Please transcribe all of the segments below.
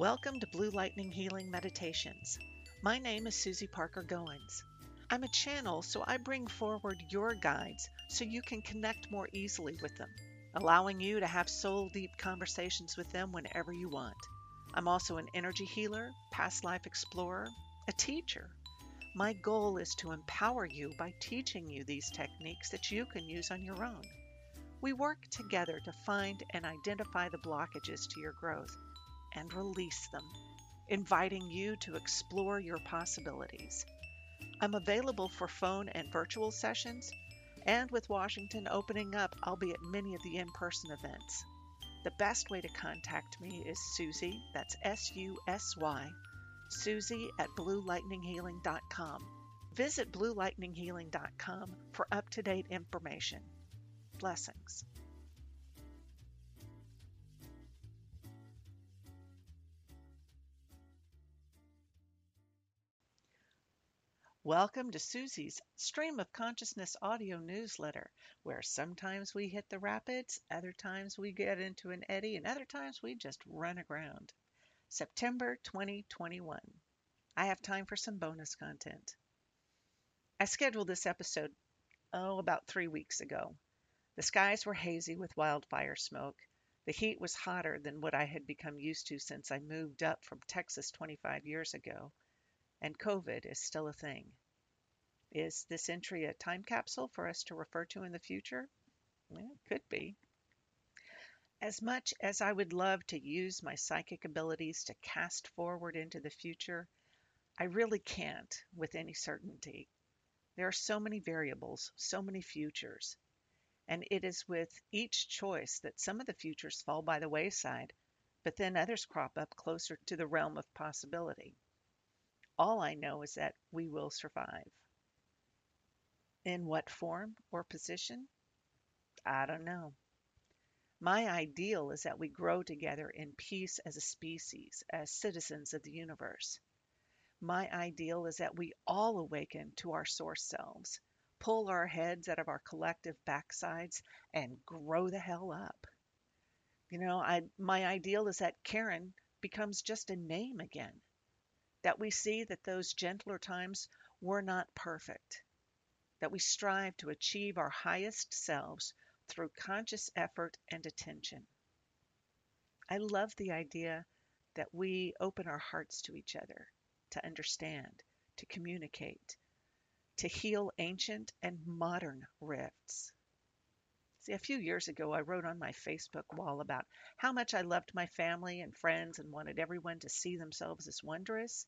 Welcome to Blue Lightning Healing Meditations. My name is Susy Parker Goins. I'm a channel, so I bring forward your guides so you can connect more easily with them, allowing you to have soul deep conversations with them whenever you want. I'm also an energy healer, past life explorer, a teacher. My goal is to empower you by teaching you these techniques that you can use on your own. We work together to find and identify the blockages to your growth and release them, inviting you to explore your possibilities. I'm available for phone and virtual sessions, and with Washington opening up, I'll be at many of the in person events. The best way to contact me is Susy, that's S U S Y, Susy at BlueLightningHealing.com. Visit BlueLightningHealing.com for up to date information. Blessings. Welcome to Susy's Stream of Consciousness audio newsletter, where sometimes we hit the rapids, other times we get into an eddy, and other times we just run aground. September 2021. I have time for some bonus content. I scheduled this episode, oh, about three weeks ago. The skies were hazy with wildfire smoke. The heat was hotter than what I had become used to since I moved up from Texas 25 years ago and COVID is still a thing. Is this entry a time capsule for us to refer to in the future? Well, it could be. As much as I would love to use my psychic abilities to cast forward into the future, I really can't with any certainty. There are so many variables, so many futures, and it is with each choice that some of the futures fall by the wayside, but then others crop up closer to the realm of possibility. All I know is that we will survive. In what form or position? I don't know. My ideal is that we grow together in peace as a species, as citizens of the universe. My ideal is that we all awaken to our source selves, pull our heads out of our collective backsides, and grow the hell up. You know, I, my ideal is that Karen becomes just a name again that we see that those gentler times were not perfect, that we strive to achieve our highest selves through conscious effort and attention. I love the idea that we open our hearts to each other, to understand, to communicate, to heal ancient and modern rifts. See, a few years ago, I wrote on my Facebook wall about how much I loved my family and friends and wanted everyone to see themselves as wondrous.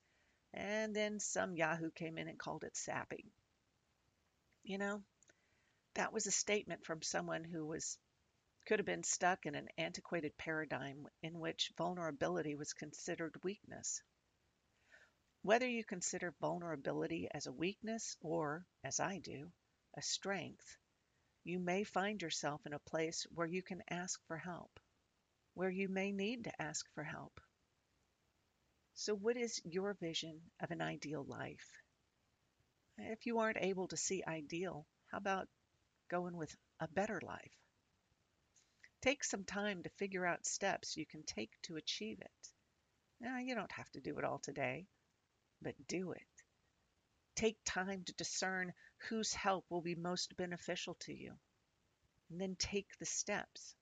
And then some Yahoo came in and called it sappy. You know, that was a statement from someone who was could have been stuck in an antiquated paradigm in which vulnerability was considered weakness. Whether you consider vulnerability as a weakness or, as I do, a strength, you may find yourself in a place where you can ask for help, where you may need to ask for help. So, what is your vision of an ideal life? If you aren't able to see ideal, how about going with a better life? Take some time to figure out steps you can take to achieve it. Now, you don't have to do it all today, but do it. Take time to discern whose help will be most beneficial to you, and then take the steps.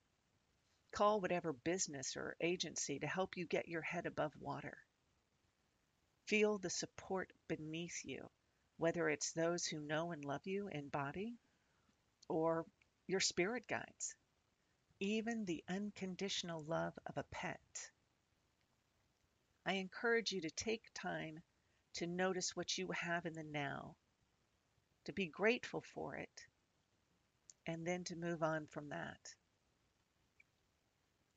Call whatever business or agency to help you get your head above water. Feel the support beneath you, whether it's those who know and love you in body or your spirit guides, even the unconditional love of a pet. I encourage you to take time to notice what you have in the now, to be grateful for it, and then to move on from that.